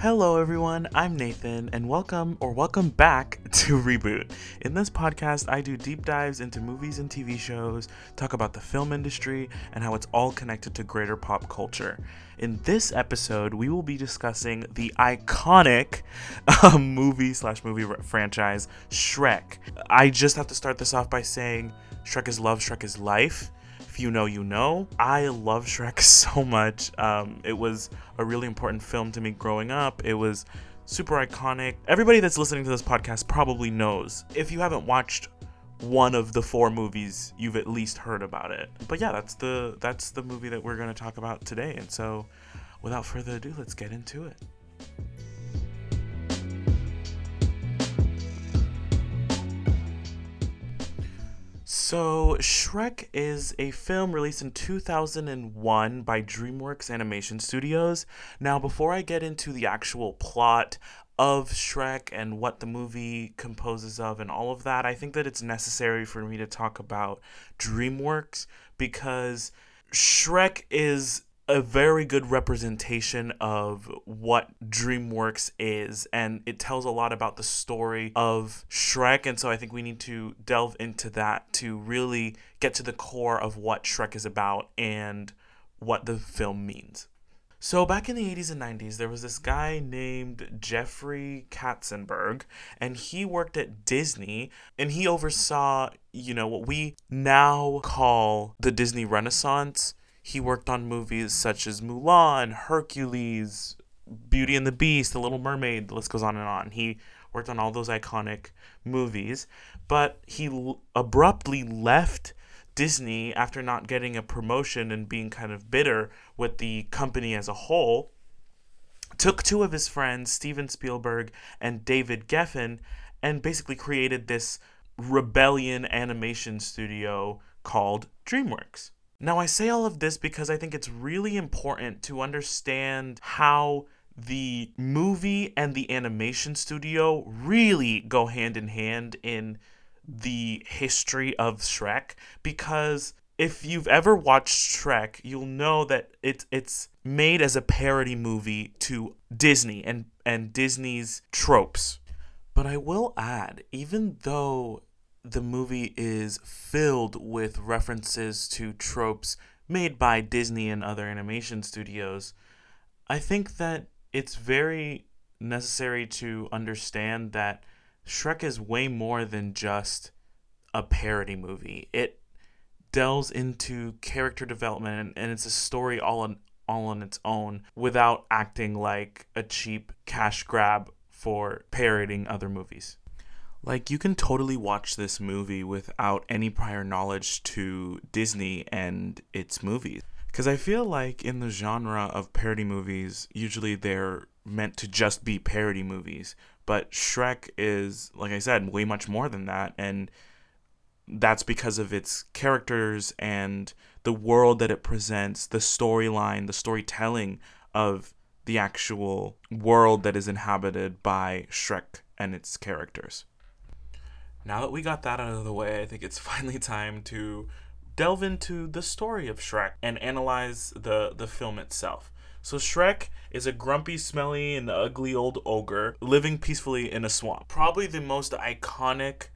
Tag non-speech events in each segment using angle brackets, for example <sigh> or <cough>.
Hello, everyone. I'm Nathan, and welcome or welcome back <laughs> to Reboot. In this podcast, I do deep dives into movies and TV shows, talk about the film industry, and how it's all connected to greater pop culture. In this episode, we will be discussing the iconic uh, <laughs> movie slash movie franchise Shrek. I just have to start this off by saying Shrek is love, Shrek is life you know, you know. I love Shrek <laughs> so much. Um, it was a really important film to me growing up. It was super iconic. Everybody that's listening to this podcast probably knows. If you haven't watched one of the four movies, you've at least heard about it. But yeah, that's the that's the movie that we're going to talk about today. And so, without further ado, let's get into it. So, Shrek is a film released in 2001 by DreamWorks Animation Studios. Now, before I get into the actual plot of Shrek and what the movie composes of and all of that, I think that it's necessary for me to talk about DreamWorks because Shrek is a very good representation of what DreamWorks is, and it tells a lot about the story of Shrek. And so I think we need to delve into that to really get to the core of what Shrek is about and what the film means. So, back in the 80s and 90s, there was this guy named Jeffrey Katzenberg, and he worked at Disney, and he oversaw, you know, what we now call the Disney Renaissance he worked on movies such as Mulan, Hercules, Beauty and the Beast, The Little Mermaid, the list goes on and on. He worked on all those iconic movies, but he l- abruptly left Disney after not getting a promotion and being kind of bitter with the company as a whole. Took two of his friends, Steven Spielberg and David Geffen, and basically created this rebellion animation studio called DreamWorks. Now, I say all of this because I think it's really important to understand how the movie and the animation studio really go hand in hand in the history of Shrek because if you've ever watched Shrek, you'll know that it's it's made as a parody movie to Disney and and Disney's tropes. But I will add, even though the movie is filled with references to tropes made by Disney and other animation studios, I think that it's very necessary to understand that Shrek is way more than just a parody movie. It delves into character development and, it's a story all on all on its own without acting like a cheap cash grab for parodying other movies. Like, you can totally watch this movie without any prior knowledge to Disney and its movies. Because I feel like in the genre of parody movies, usually they're meant to just be parody movies. But Shrek is, like I said, way much more than that. And that's because of its characters and the world that it presents, the storyline, the storytelling of the actual world that is inhabited by Shrek and its characters now that we got that out of the way, I think it's <laughs> finally time to delve into the story of Shrek and analyze the, the film itself. So, Shrek is a grumpy, smelly, and ugly old ogre living peacefully in a swamp. Probably the most iconic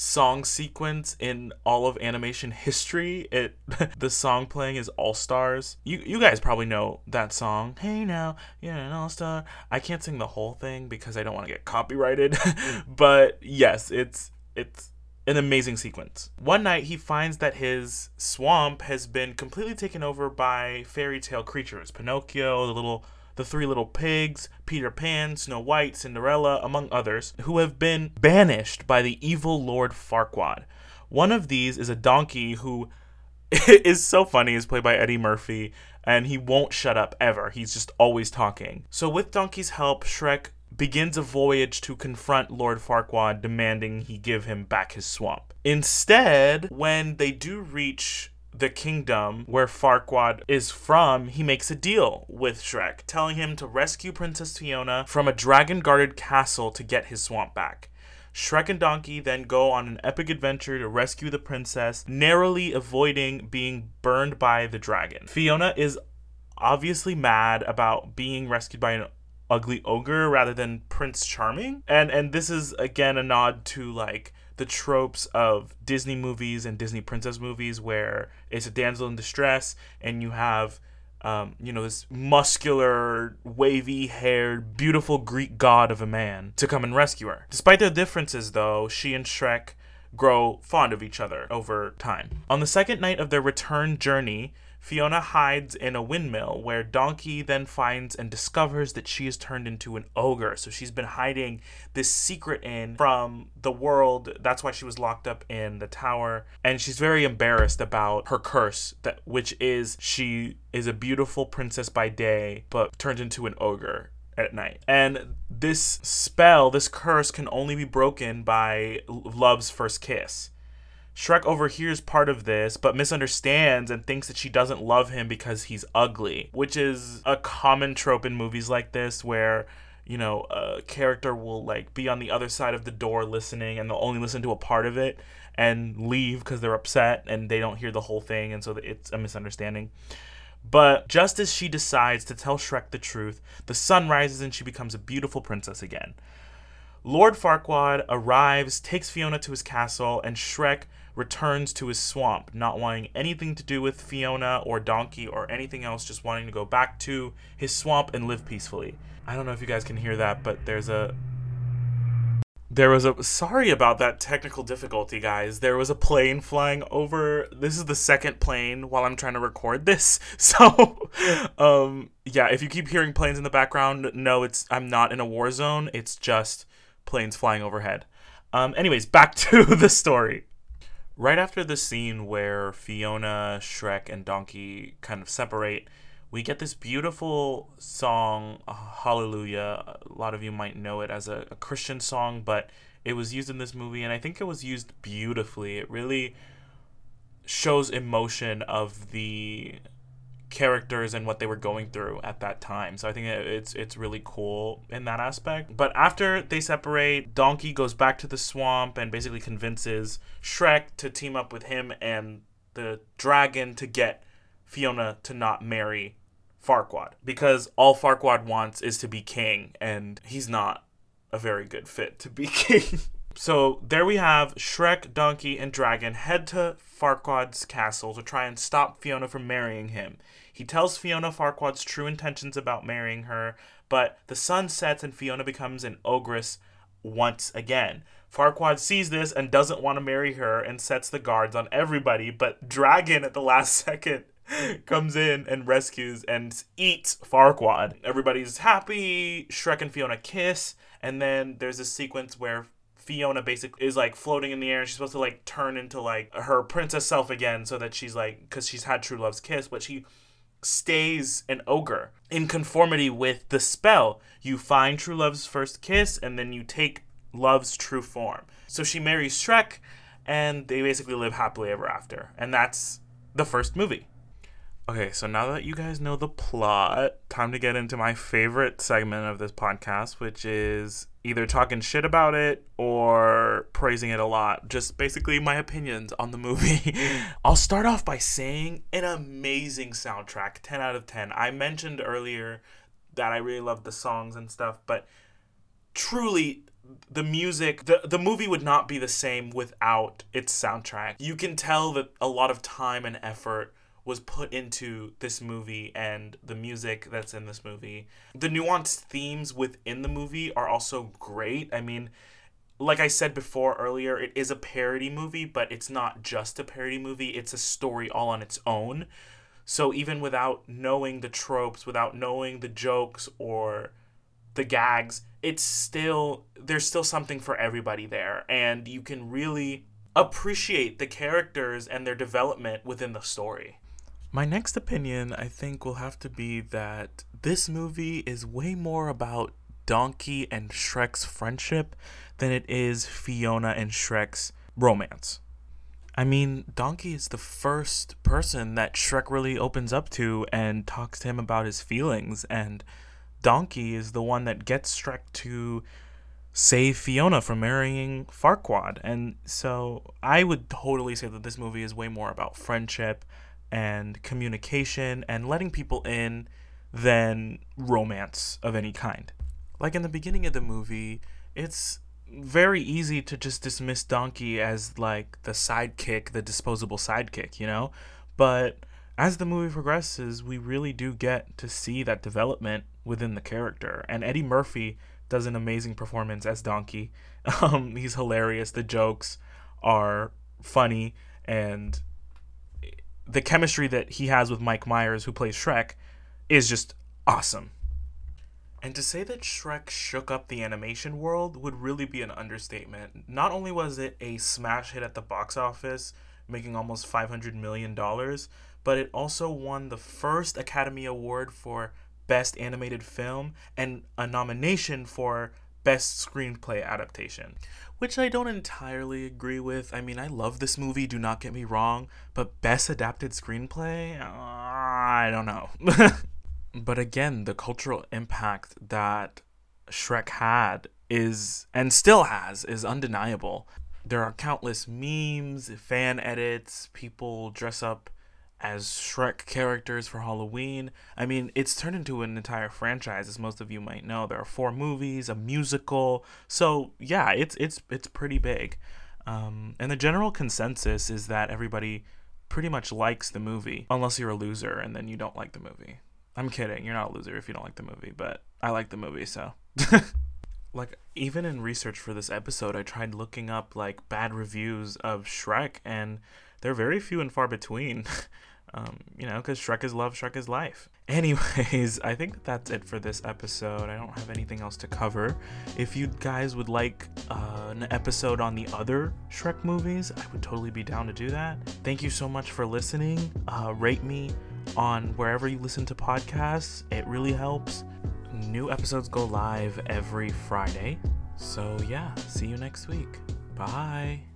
song sequence in all of animation history. It <laughs> the song playing is All Stars. You you guys probably know that song. Hey now, you're an all star. I can't sing the whole thing because I don't want to get copyrighted. <laughs> but yes, it's it's an amazing sequence. One night, he finds that his swamp has been completely taken over by fairy tale creatures Pinocchio, the little the three little pigs, Peter Pan, Snow White, Cinderella, among others, who have been banished by the evil Lord Farquaad. One of these is a donkey who <laughs> is so funny, is played by Eddie Murphy, and he won't shut up ever. He's just always talking. So, with Donkey's help, Shrek begins a voyage to confront Lord Farquaad, demanding he give him back his swamp. Instead, when they do reach the kingdom where Farquaad is from, he makes a deal with Shrek, telling him to rescue Princess Fiona from a dragon guarded castle to get his swamp back. Shrek and Donkey then go on an epic adventure to rescue the princess, narrowly avoiding being burned by the dragon. Fiona is obviously mad about being rescued by an ugly ogre rather than Prince Charming. And and this is again a nod to like the tropes of Disney movies and Disney princess movies where it's a damsel in distress and you have um, you know, this muscular, wavy haired, beautiful Greek god of a man to come and rescue her. Despite their differences, though, she and Shrek grow fond of each other over time. On the second night of their return journey, Fiona hides in a windmill where Donkey then finds and discovers that she is turned into an ogre. So she's been hiding this secret in from the world. That's why she was locked up in the tower. And she's very embarrassed about her curse, that which is she is a beautiful princess by day, but turned into an ogre at night. And this spell, this curse, can only be broken by love's first kiss. Shrek overhears part of this, but misunderstands and thinks that she doesn't love him because he's ugly, which is a common trope in movies like this where you know a character will like be on the other side of the door listening and they'll only listen to a part of it and leave because they're upset and they don't hear the whole thing and so it's a misunderstanding but just as she decides to tell Shrek the truth, the sun rises and she becomes a beautiful princess again. Lord Farquaad arrives, takes Fiona to his castle, and Shrek returns to his swamp, not wanting anything to do with Fiona or Donkey or anything else, just wanting to go back to his swamp and live peacefully. I don't know if you guys can hear that, but there's a there was a sorry about that technical difficulty, guys. There was a plane flying over. This is the second plane while I'm trying to record this. <laughs> So, um, yeah, if you keep hearing planes in the background, no, it's I'm not in a war zone. It's just planes flying overhead. Um, anyways, back <laughs> to the story. Right after the scene where Fiona, Shrek, and Donkey kind of separate, we get this beautiful song, uh, Hallelujah. A lot of you might know it as a, a Christian song, but it was used in this movie, and I think it was used beautifully. It really shows emotion of the characters and what they were going through at that time. So I think it's it's really cool in that aspect. But after they separate, Donkey goes back to the swamp and basically convinces Shrek to team up with him and the dragon to get Fiona to not marry Farquaad because all Farquaad wants is to be king and he's not a very good fit to be <laughs> king. So there we have Shrek, Donkey, and Dragon head to Farquaad's castle to try and stop Fiona from marrying him. He tells Fiona Farquaad's true intentions about marrying her, but the sun sets and Fiona becomes an ogress once again. Farquaad sees this and doesn't want to marry her and sets the guards on everybody, but Dragon at the last <laughs> second comes in and rescues and eats Farquaad. Everybody's happy. Shrek and Fiona kiss, and then there's a sequence where Fiona basically is like floating in the air she's supposed to like turn into like her princess self again so that she's like because she's had true love's kiss but she stays an ogre in conformity with the spell. You find true love's first kiss and then you take love's true form. So she marries Shrek and they basically live happily ever after. And that's the first movie. Okay, so now that you guys know the plot, time to get into my favorite segment of this podcast, which is either talking shit about it or praising it a lot. Just basically my opinions on the movie. <laughs> I'll start off by saying an amazing soundtrack 10 out of 10. I mentioned earlier that I really love the songs and stuff, but truly the music the the movie would not be the same without its soundtrack. You can tell that a lot of time and effort was put into this movie and the music that's in this movie. The nuanced themes within the movie are also great. I mean, like I said before earlier, it is a parody movie, but it's not just a parody movie, it's a story all on its own. So even without knowing the tropes, without knowing the jokes or the gags, it's still there's still something for everybody there and you can really appreciate the characters and their development within the story. My next opinion, I think, will have to be that this movie is way more about Donkey and Shrek's friendship than it is Fiona and Shrek's romance. I mean, Donkey is the first person that Shrek really opens up to and talks to him about his feelings, and Donkey is the one that gets Shrek to save Fiona from marrying Farquaad. And so I would totally say that this movie is way more about friendship and communication and letting people in than romance of any kind. Like in the beginning of the movie, it's very easy to just dismiss Donkey as like the sidekick, the disposable sidekick, you know? But as the movie progresses, we really do get to see that development within the character. And Eddie Murphy does an amazing performance as Donkey. <laughs> Um, he's hilarious. The jokes are funny, and the chemistry that he has with Mike Myers, who plays Shrek, is just awesome. And to say that Shrek shook up the animation world would really be an understatement. Not only was it a smash hit at the box office, making almost $500 million, but it also won the first Academy Award for Best Animated Film and a nomination for Best Screenplay Adaptation, which I don't entirely agree with. I mean, I love this movie, do not get me wrong, but Best Adapted Screenplay? Uh, I don't know. <laughs> but again, the cultural impact that Shrek had is, and still has, is undeniable. There are countless memes, fan edits, people dress up as Shrek characters for Halloween. I mean, it's turned into an entire franchise, as most of you might know. There are four movies, a musical. So yeah, it's it's it's pretty big. Um, and the general consensus is that everybody pretty much likes the movie, unless you're a loser and then you don't like the movie. I'm kidding. You're not a loser if you don't like the movie, but I like the movie, so. <laughs> like even in research for this episode, I tried looking up like bad reviews of Shrek, and they're very few and far between. <laughs> Um, you know, because Shrek is love, Shrek is life. <laughs> Anyways, I think that's it for this episode. I don't have anything else to cover. If you guys would like uh, an episode on the other Shrek movies, I would totally be down to do that. Thank you so much for listening. Uh, rate me on wherever you listen to podcasts, it really helps. New episodes go live every Friday. So, yeah, see you next week. Bye.